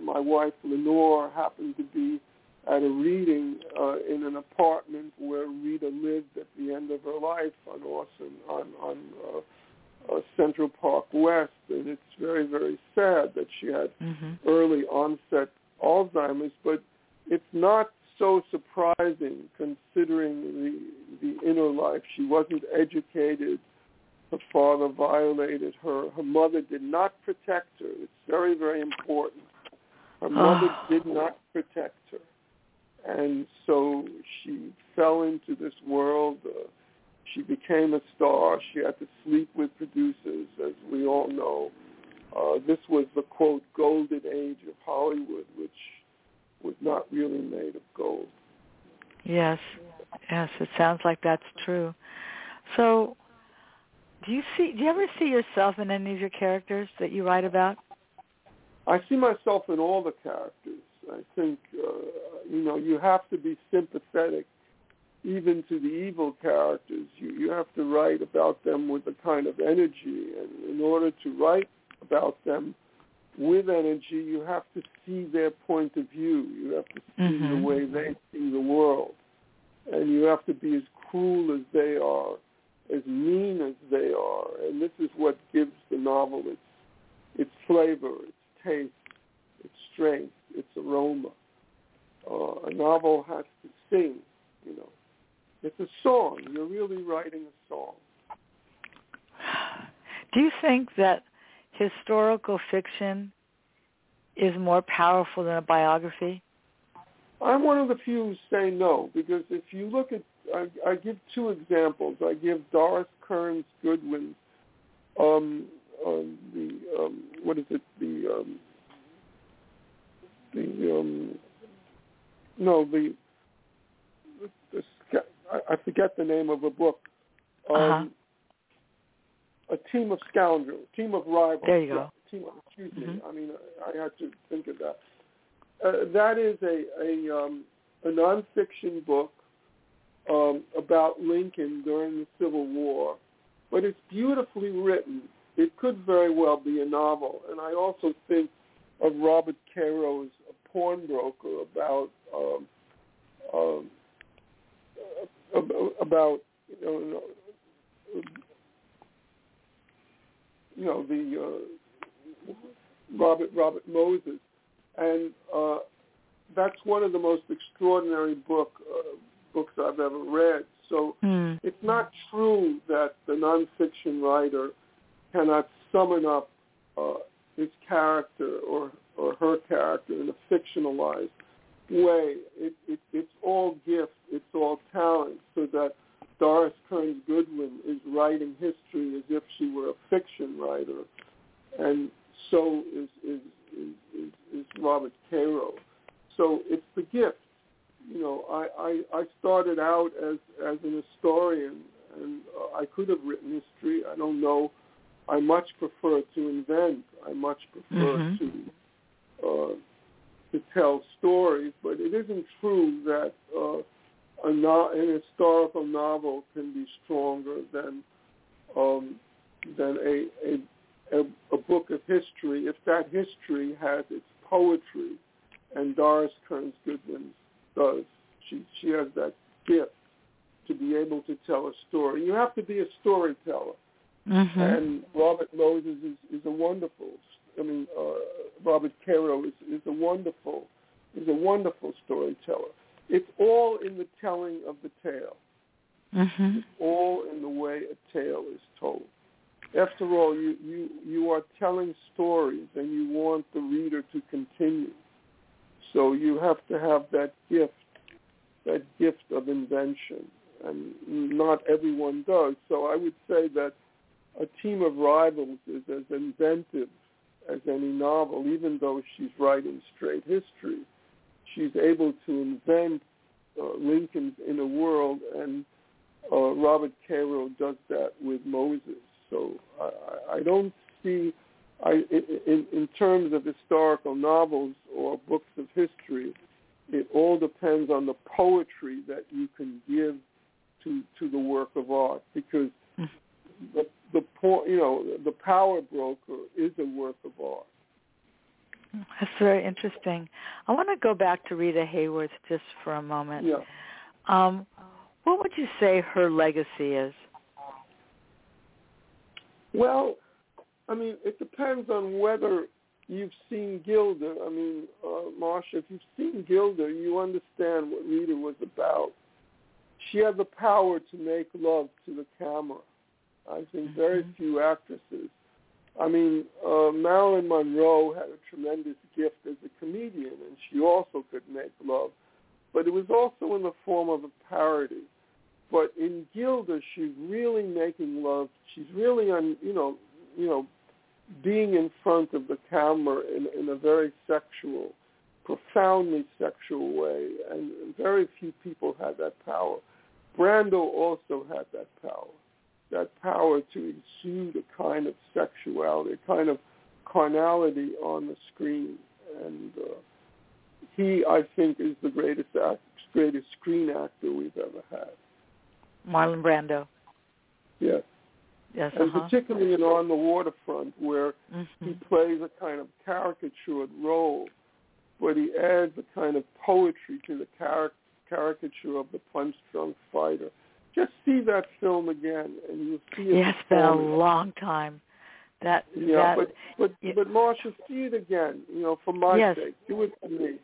my wife Lenore happened to be at a reading uh, in an apartment where Rita lived at the end of her life on Orson on on uh, uh, Central Park West, and it's very very sad that she had Mhm. early onset Alzheimer's, but it's not so surprising considering the the inner life. She wasn't educated. Her father violated her. Her mother did not protect her. It's very, very important. Her mother Oh. did not protect her. And so she fell into this world. Uh, she became a star. She had to sleep with producers, as we all know. Uh, this was the, quote, golden age of Hollywood, which was not really made of gold. Yes. Yes, it sounds like that's true. So do you see do you ever see yourself in any of your characters that you write about? I see myself in all the characters. I think, uh, you know, you have to be sympathetic. even to the evil characters, you, you have to write about them with a kind of energy. And in order to write about them with energy, you have to see their point of view. You have to see mm-hmm. the way they see the world. And you have to be as cruel as they are, as mean as they are. And this is what gives the novel its, its flavor, its taste, its strength, its aroma. Uh, a novel has to sing, you know. It's a song. You're really writing a song. [sighs] Do you think that historical fiction is more powerful than a biography? I'm one of the few who say no, because if you look at, I, I give two examples. I give Doris Kearns Goodwin, um, um, the um, what is it, the um, the um, no the, the, the I forget the name of a book. Um, uh-huh. A team of scoundrels, team of rivals. There you go. team of, excuse mm-hmm. me. I mean, I had to think of that. Uh, that is a a, um, a nonfiction book um, about Lincoln during the Civil War, but it's beautifully written. It could very well be a novel, and I also think of Robert Caro's Power Broker about um, um, about you know, you know the uh, Robert Robert Moses, and uh, that's one of the most extraordinary book uh, books I've ever read. So mm. it's not true that the nonfiction writer cannot summon up uh, his character or or her character in a fictionalized way. It, it, it's all gift. It's all talent. So that Doris Kearns Goodwin is writing history as if she were a fiction writer, and so is is is, is, is Robert Caro. So it's the gift. You know, I, I I started out as as an historian, and I could have written history. I don't know. I much prefer to invent. I much prefer mm-hmm. to uh, to tell stories, but it isn't true that uh, a no- an historical novel can be stronger than um, than a, a, a a book of history if that history has its poetry, and Doris Kearns Goodwin does. She she has that gift to be able to tell a story. You have to be a storyteller, mm-hmm. and Robert Moses is, is a wonderful I mean, uh, Robert Caro is, is a wonderful is a wonderful storyteller. It's all in the telling of the tale. Mm-hmm. It's all in the way a tale is told. After all, you, you, you are telling stories and you want the reader to continue. So you have to have that gift, that gift of invention. And not everyone does. So I would say that a team of rivals is as inventive as any novel, even though she's writing straight history. She's able to invent uh, Lincoln's inner world, and uh, Robert Caro does that with Moses. So I, I don't see, I, in, in terms of historical novels or books of history, it all depends on the poetry that you can give to to the work of art because the the point, you know, the power broker is a work of art. That's very interesting. I want to go back to Rita Hayworth just for a moment. Yeah. Um, what would you say her legacy is? Well, I mean, it depends on whether you've seen Gilda. I mean, uh, Marsha, if you've seen Gilda, you understand what Rita was about. She had the power to make love to the camera. I think very mm-hmm. few actresses. I mean, uh, Marilyn Monroe had a tremendous gift as a comedian, and she also could make love, but it was also in the form of a parody. But in Gilda, she's really making love. She's really on, you know, you know, being in front of the camera in, in a very sexual, profoundly sexual way, and very few people had that power. Brando also had that power that power to exude a kind of sexuality, a kind of carnality on the screen. And uh, he, I think, is the greatest actor, greatest screen actor we've ever had. Marlon Brando. Yes. Yes. And uh-huh. particularly in On the Waterfront, where mm-hmm. he plays a kind of caricatured role, but he adds a kind of poetry to the char- caricature of the punch-drunk fighter. Just see that film again, and you'll see it. Yeah, it's been a long time. That yeah, that, but but yeah. but Marsha, see it again. You know, for my yes. sake, do it for me.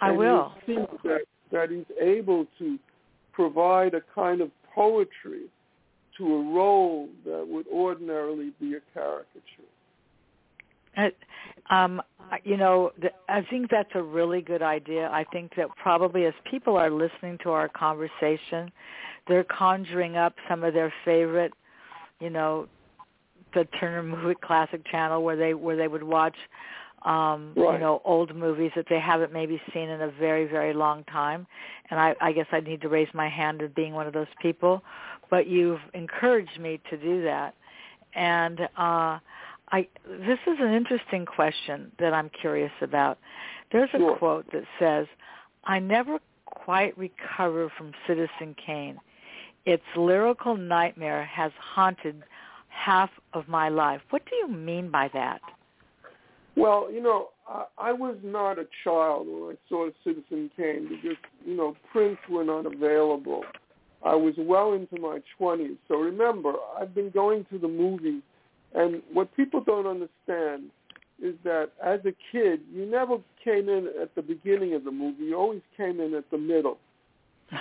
I and will. See that that he's able to provide a kind of poetry to a role that would ordinarily be a caricature. Uh, um, you know, I think that's a really good idea. I think that probably as people are listening to our conversation, they're conjuring up some of their favorite, you know, the Turner Movie Classic Channel where they where they would watch um right. you know old movies that they haven't maybe seen in a very very long time and i i guess i need to raise my hand as being one of those people but you've encouraged me to do that and uh i this is an interesting question that i'm curious about there's a sure. quote that says i never quite recover from citizen kane its lyrical nightmare has haunted half of my life what do you mean by that well, you know, I, I was not a child when I saw Citizen Kane because, you know, prints were not available. I was well into my 20s. So remember, I've been going to the movies, and what people don't understand is that as a kid, you never came in at the beginning of the movie. You always came in at the middle.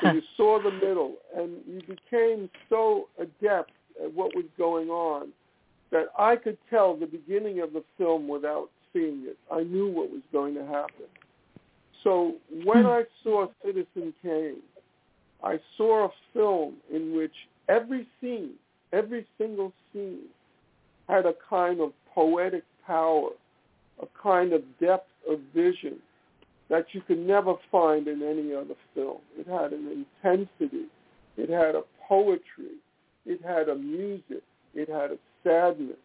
So you [laughs] saw the middle, and you became so adept at what was going on that I could tell the beginning of the film without seeing it. I knew what was going to happen. So when hmm. I saw Citizen Kane, I saw a film in which every scene, every single scene, had a kind of poetic power, a kind of depth of vision that you could never find in any other film. It had an intensity. It had a poetry. It had a music. It had a sadness.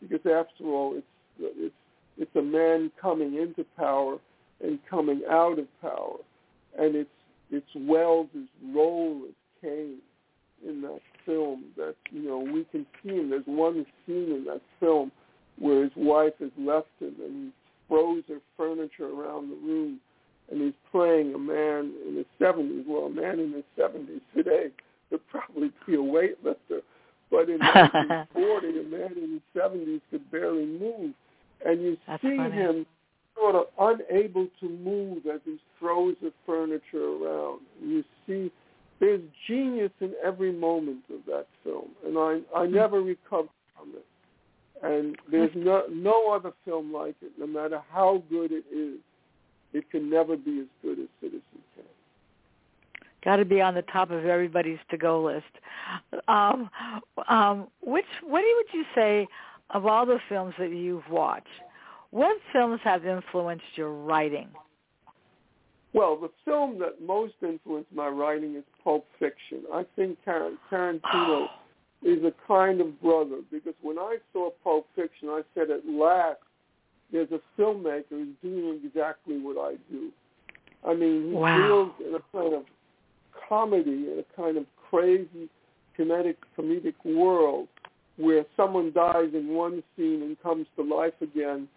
Because after all, it's it's it's a man coming into power and coming out of power, and it's it's Welles' role as Kane in that film that you know we can see him. There's one scene in that film where his wife has left him and he throws her furniture around the room, and he's playing a man in his 70s. Well, a man in his 70s today would probably be a weightlifter, but in 1940, [laughs] a man in his 70s could barely move and you That's see funny. him sort of unable to move as he throws the furniture around. You see there's genius in every moment of that film, and I I never recovered from it. And there's no no other film like it. No matter how good it is, it can never be as good as Citizen Kane. Got to be on the top of everybody's to-go list. Um, um, which what would you say of all the films that you've watched? What films have influenced your writing? Well, the film that most influenced my writing is Pulp Fiction. I think Tar- Tarantino ah. is a kind of brother because when I saw Pulp Fiction, I said, at last, there's a filmmaker who's doing exactly what I do. I mean, he Wow. deals in a kind of comedy, in a kind of crazy comedic comedic world where someone dies in one scene and comes to life again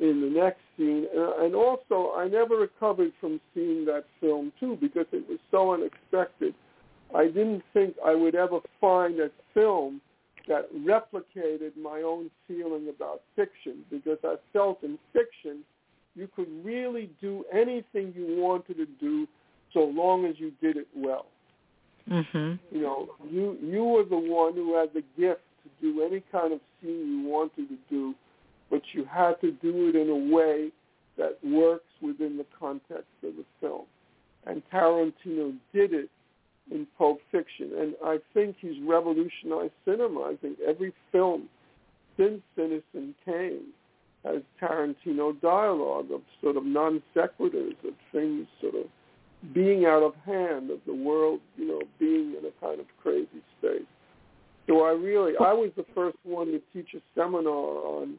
in the next scene. Uh, and also, I never recovered from seeing that film too because it was so unexpected. I didn't think I would ever find a film that replicated my own feeling about fiction because I felt in fiction you could really do anything you wanted to do so long as you did it well. Mhm. You know, you you were the one who had the gift to do any kind of scene you wanted to do, but you had to do it in a way that works within the context of the film. And Tarantino did it in Pulp Fiction, and I think he's revolutionized cinema. I think every film since Citizen Kane has Tarantino dialogue of sort of non sequiturs of things sort of being out of hand, of the world, you know, being in a kind of crazy state. So I really, I was the first one to teach a seminar on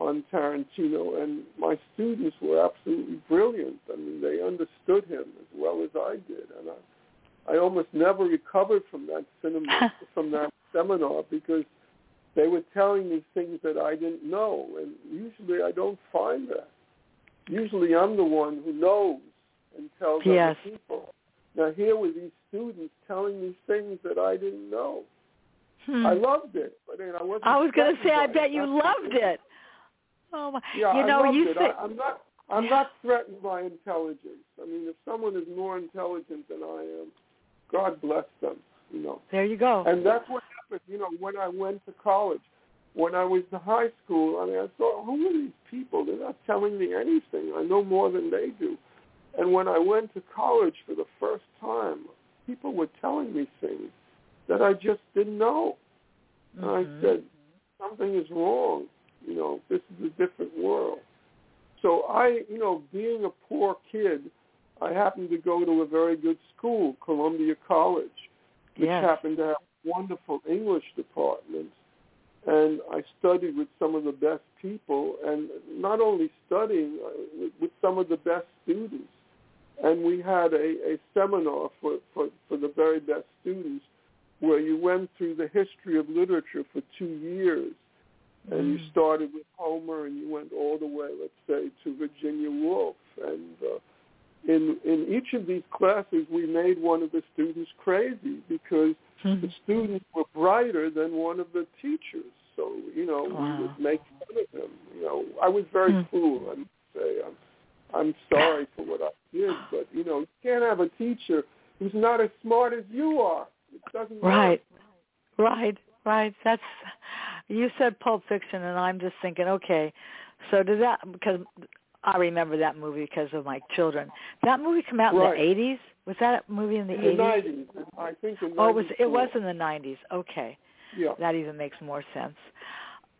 on Tarantino, and my students were absolutely brilliant. I mean, they understood him as well as I did, and I, I almost never recovered from that cinema [laughs] from that seminar because they were telling me things that I didn't know, and usually I don't find that. Usually I'm the one who knows and tells yes. other people. Now here were these students telling me things that I didn't know. Hmm. I loved it, but then I wasn't. I was going to say, I bet you loved it. Oh my! Yeah, you know, you it. I, I'm not. I'm not threatened by intelligence. I mean, if someone is more intelligent than I am, God bless them. You know. There you go. And that's what happened. You know, when I went to college, when I was in high school, I mean, I thought, who are these people? They're not telling me anything. I know more than they do. And when I went to college for the first time, people were telling me things that I just didn't know. And mm-hmm. I said, something is wrong. You know, this is a different world. So I, you know, being a poor kid, I happened to go to a very good school, Columbia College, which yes. happened to have wonderful English departments. And I studied with some of the best people, and not only studying, uh, with, with some of the best students. And we had a, a seminar for, for, for the very best students where you went through the history of literature for two years. And mm. you started with Homer and you went all the way, let's say, to Virginia Woolf. And uh, in, in each of these classes, we made one of the students crazy because mm-hmm. the students were brighter than one of the teachers. So, you know, wow. we would make fun of them. You know, I was very mm. cruel. I say I'm, I'm sorry for what I did, but, you know, you can't have a teacher who's not as smart as you are. It doesn't right, work. right, right. That's you said Pulp Fiction, and I'm just thinking, okay, so does that because I remember that movie because of my children. That movie come out right. in the 80s. Was that a movie in the in 80s? The 90s. I think in Oh, it was. It was in the 90s. Okay. Yeah. That even makes more sense.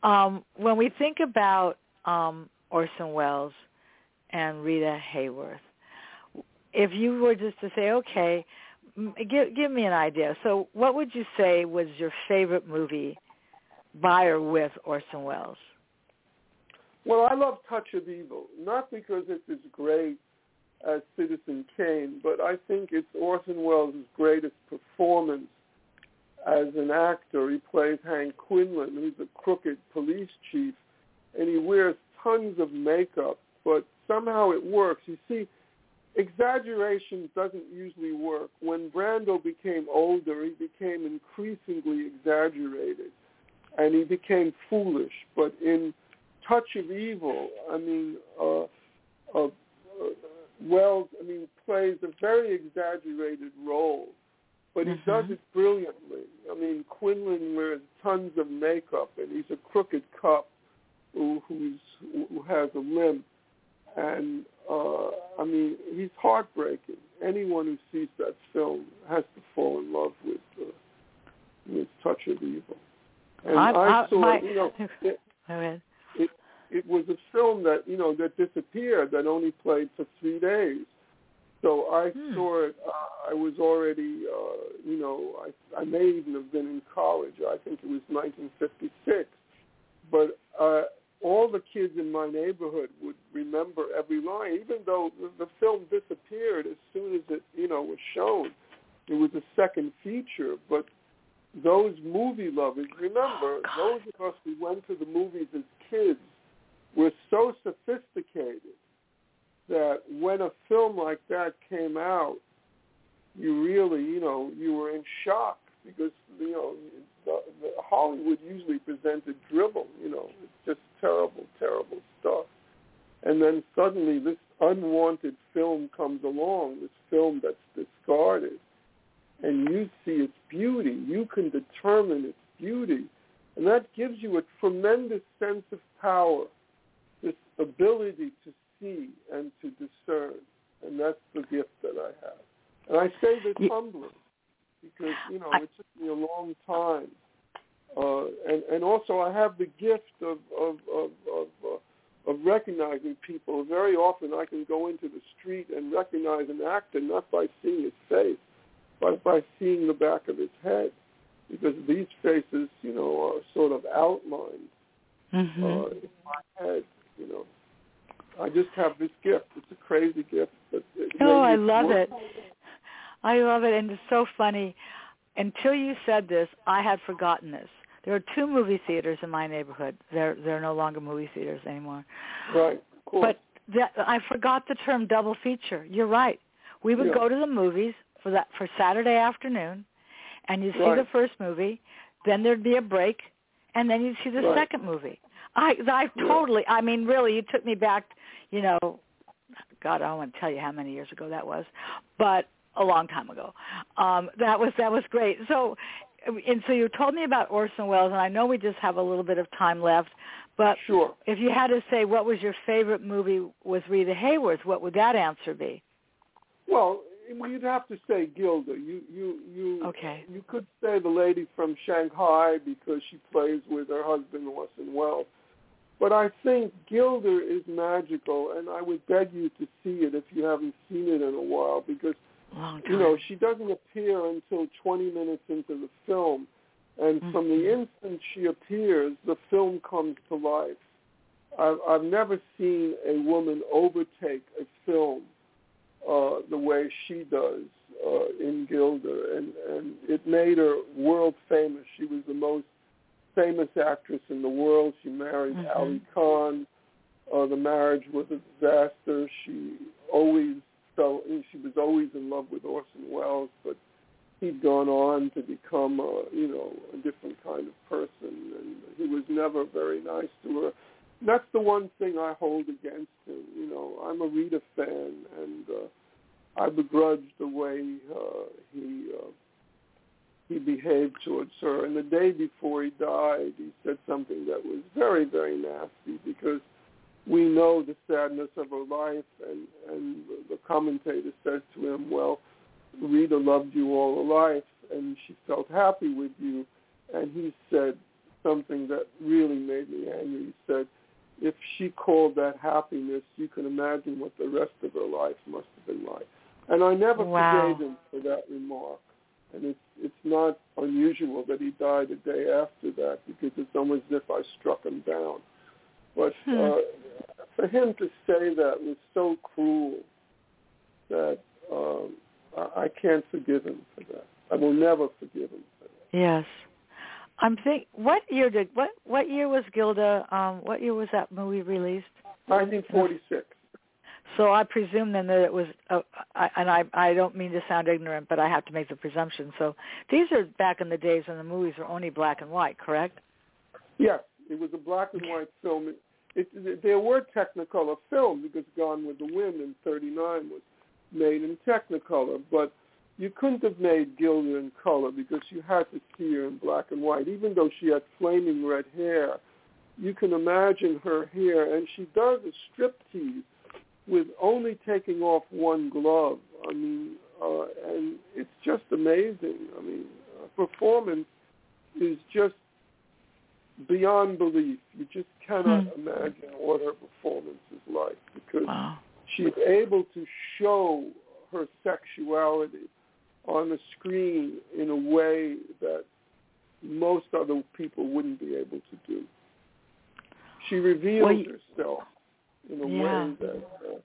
Um, when we think about um, Orson Welles and Rita Hayworth, if you were just to say, okay, give give me an idea. So, what would you say was your favorite movie by or with Orson Welles? Well, I love Touch of Evil, not because it's as great as Citizen Kane, but I think it's Orson Welles' greatest performance as an actor. He plays Hank Quinlan, who's a crooked police chief, and he wears tons of makeup, but somehow it works. You see, exaggeration doesn't usually work. When Brando became older, he became increasingly exaggerated, and he became foolish. But in Touch of Evil, I mean, uh, uh, uh, Welles, I mean, plays a very exaggerated role, but he mm-hmm. does it brilliantly. I mean, Quinlan wears tons of makeup, and he's a crooked cop who who's who has a limp, and uh, I mean, he's heartbreaking. Anyone who sees that film has to fall in love with uh, with Touch of Evil. And I, I, saw, my, you know, [laughs] it, it, it was a film that you know that disappeared that only played for three days. So I hmm. saw it. Uh, I was already, uh, you know, I, I may even have been in college. I think it was 1956. But uh, all the kids in my neighborhood would remember every line, even though the, the film disappeared as soon as it, you know, was shown. It was a second feature, but those movie lovers, remember, Oh, those of us who went to the movies as kids were so sophisticated that when a film like that came out, you really, you know, you were in shock because, you know, the, the Hollywood usually presented drivel, you know, it's just terrible, terrible stuff. And then suddenly this unwanted film comes along, this film that's discarded, and you see its beauty. You can determine its beauty. And that gives you a tremendous sense of power, this ability to see and to discern. And that's the gift that I have. And I say this humbly because, you know, it took me a long time. Uh, and, and also I have the gift of, of, of, of, uh, of recognizing people. Very often I can go into the street and recognize an actor not by seeing his face, but by seeing the back of his head. Because these faces, you know, are sort of outlined mm-hmm. uh, in my head, you know. I just have this gift. It's a crazy gift, but oh, I love work. it. I love it, and it's so funny. Until you said this, I had forgotten this. There are two movie theaters in my neighborhood. They're they're no longer movie theaters anymore. Right. Cool. But that, I forgot the term double feature. You're right. We would Yeah. go to the movies for that for Saturday afternoon, and you'd see Right. the first movie, then there'd be a break, and then you'd see the Right. second movie. I I totally. I mean, really, you took me back. You know, God, I don't want to tell you how many years ago that was, but a long time ago. Um, that was that was great. So, and so you told me about Orson Welles, and I know we just have a little bit of time left, but sure. if you had to say what was your favorite movie with Rita Hayworth, what would that answer be? Well, you'd have to say Gilda. You you you Okay. you could say the lady from Shanghai because she plays with her husband Orson Welles. But I think Gilda is magical, and I would beg you to see it if you haven't seen it in a while, because you know she doesn't appear until 20 minutes into the film, and mm-hmm. from the instant she appears, the film comes to life. I've, I've never seen a woman overtake a film uh, the way she does uh, in Gilda, and and it made her world famous. She was the most famous actress in the world. She married Mhm. Ali Khan. Uh, the marriage was a disaster. She always felt she was always in love with Orson Welles, but he'd gone on to become a you know a different kind of person, and he was never very nice to her. And that's the one thing I hold against him. You know, I'm a Rita fan, uh, begrudge the way uh, he uh, he behaved towards her. And the day before he died, he said something that was very, very nasty because we know the sadness of her life, and and the commentator says to him, "Well, Rita loved you all her life, and she felt happy with you." And he said something that really made me angry. He said, "If she called that happiness, you can imagine what the rest of her life must have been like." And I never Wow. forgave him for that remark. And it's it's not unusual that he died a day after that because it's almost as if I struck him down. But Hmm. uh, for him to say that was so cruel that um, I, I can't forgive him for that. I will never forgive him for that. Yes. I'm think what year did what what year was Gilda um what year was that movie released? 1946. So I presume then that it was uh, I, and I I don't mean to sound ignorant but I have to make the presumption. So these are back in the days when the movies were only black and white, correct? Yes, it was a black and white film. It, it, there were Technicolor films because Gone with the Wind in '39 was made in Technicolor, but you couldn't have made Gilda in color because you had to see her in black and white. Even though she had flaming red hair, you can imagine her hair, and she does a striptease with only taking off one glove. I mean, uh, and it's just amazing. I mean, her performance is just beyond belief. You just cannot Hmm. imagine what her performance is like because Wow. she's able to show her sexuality on the screen in a way that most other people wouldn't be able to do. She reveals Well, herself in a Yeah. way that uh,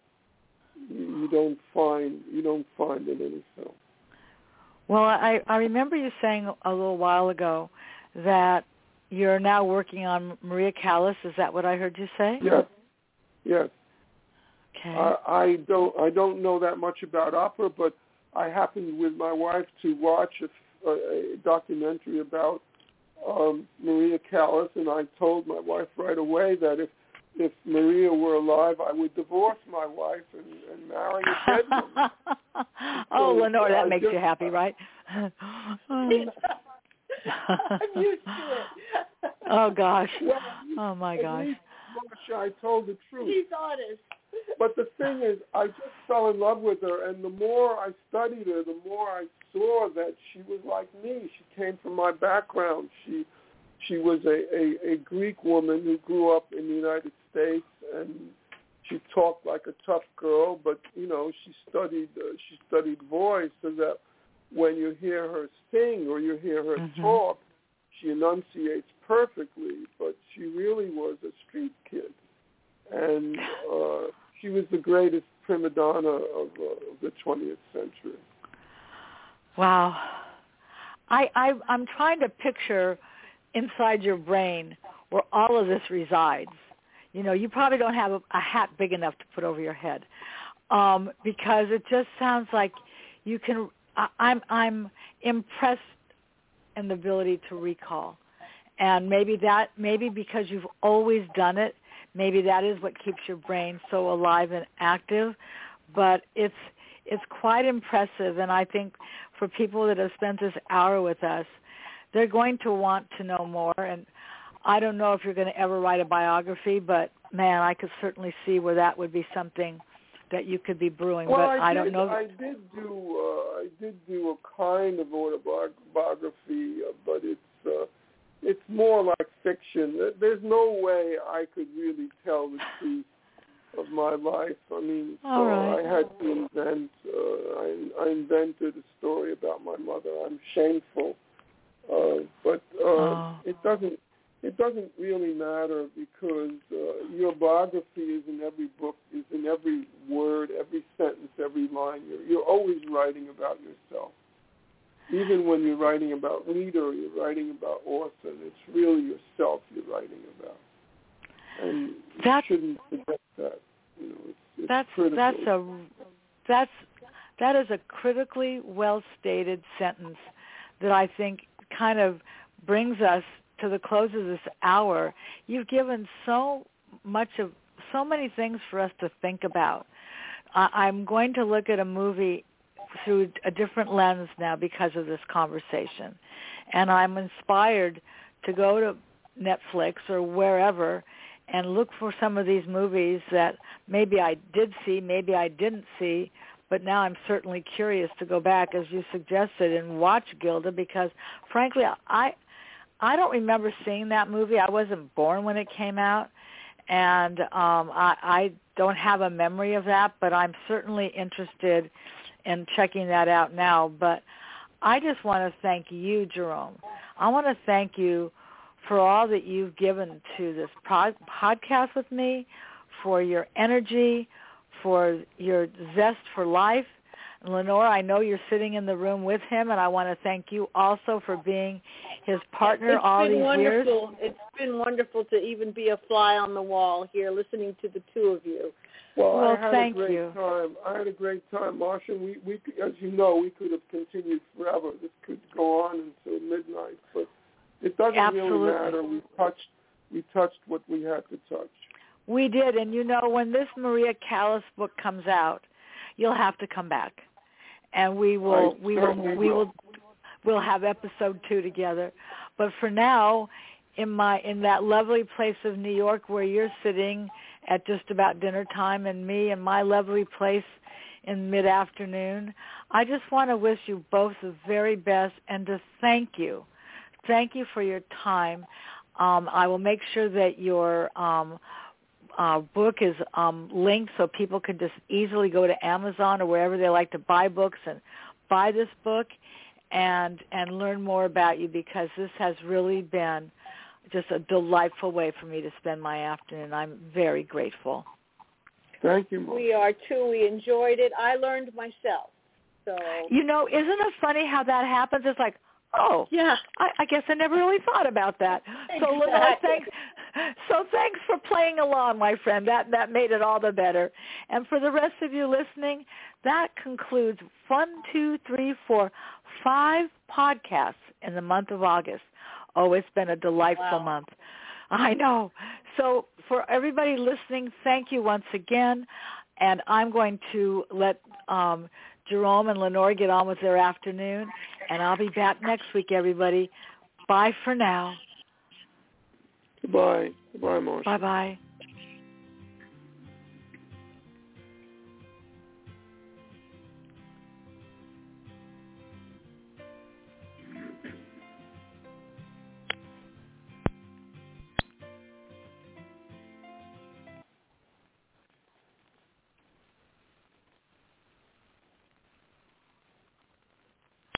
you, you don't find you don't find in any film. Well, I I remember you saying a little while ago that you're now working on Maria Callas. Is that what I heard you say? Yes, yes. Okay. I, I don't I don't know that much about opera, but I happened with my wife to watch a, a, a documentary about um, Maria Callas, and I told my wife right away that if if Maria were alive, I would divorce my wife and, and marry a dead woman. [laughs] oh, So, Lenore, that I makes just- you happy, uh, right? I'm used to it. [laughs] oh gosh. Well, Oh my gosh. Marsha, I told the truth. He's honest. But the thing is, I just fell in love with her, and the more I studied her, the more I saw that she was like me. She came from my background. She she was a, a, a Greek woman who grew up in the United States, and she talked like a tough girl. But you know, she studied uh, she studied voice, so that when you hear her sing or you hear her Mhm. talk, she enunciates perfectly. But she really was a street kid and [sighs] uh, she was the greatest prima donna of, uh, of the 20th century. Wow. I, I I'm trying to picture inside your brain where all of this resides. You know, you probably don't have a, a hat big enough to put over your head, um, because it just sounds like you can. I, I'm I'm impressed in the ability to recall, and maybe that maybe because you've always done it, maybe that is what keeps your brain so alive and active. But it's it's quite impressive, and I think for people that have spent this hour with us, they're going to want to know more. And I don't know if you're going to ever write a biography, but man, I could certainly see where that would be something that you could be brewing. Well, but I, I, did, don't know. I did do uh, I did do a kind of autobiography, uh, but it's uh, it's more like fiction. There's no way I could really tell the truth of my life. I mean, All so right. I had to invent. Uh, I, I invented a story about my mother. I'm shameful, uh, but uh, Oh. it doesn't. It doesn't really matter because uh, your biography is in every book, is in every word, every sentence, every line. You're, you're always writing about yourself. Even when you're writing about Rita, or you're writing about Orson, it's really yourself you're writing about. And That- you shouldn't forget that. You know, it's, it's that's critical. that's a that's that is a critically well stated sentence that I think kind of brings us to the close of this hour. You've given so much of so many things for us to think about. I, I'm going to look at a movie through a different lens now because of this conversation, and I'm inspired to go to Netflix or wherever and look for some of these movies that maybe I did see, maybe I didn't see, but now I'm certainly curious to go back as you suggested and watch Gilda because frankly I I don't remember seeing that movie. I wasn't born when it came out and um I I don't have a memory of that, but I'm certainly interested in checking that out now, but I just want to thank you, Jerome. I want to thank you for all that you've given to this pod- podcast with me, for your energy, for your zest for life. And Lenore, I know you're sitting in the room with him, and I want to thank you also for being his partner It's all been these years. wonderful. It's been wonderful to even be a fly on the wall here, listening to the two of you. Well, Well, I had thank a great you. time. I had a great time, Marsha. We, we, as you know, we could have continued forever. This could go on until midnight, but it doesn't Absolutely. really matter. We touched, we touched what we had to touch. We did, and you know, when this Maria Callas book comes out, you'll have to come back, and we will, I we will, certainly we will. will, we'll have episode two together. But for now, in my in that lovely place of New York where you're sitting at just about dinner time, and me in my lovely place in mid afternoon, I just want to wish you both the very best and to thank you, thank you for your time. Um, I will make sure that your um, uh, book is um, linked so people can just easily go to Amazon or wherever they like to buy books and buy this book and and learn more about you because this has really been just a delightful way for me to spend my afternoon. I'm very grateful. Thank you, Marsha. We are too. We enjoyed it. I learned myself. So You know, isn't it funny how that happens? It's like, oh, yeah, I, I guess I never really thought about that. So Lenore, thanks. So thanks for playing along, my friend. That that made it all the better. And for the rest of you listening, that concludes one, two, three, four, five podcasts in the month of August. Oh, it's been a delightful Wow. month. I know. So for everybody listening, thank you once again. And I'm going to let um, Jerome and Lenore get on with their afternoon. And I'll be back next week, everybody. Bye for now. Goodbye. Goodbye, Marsha. Bye-bye.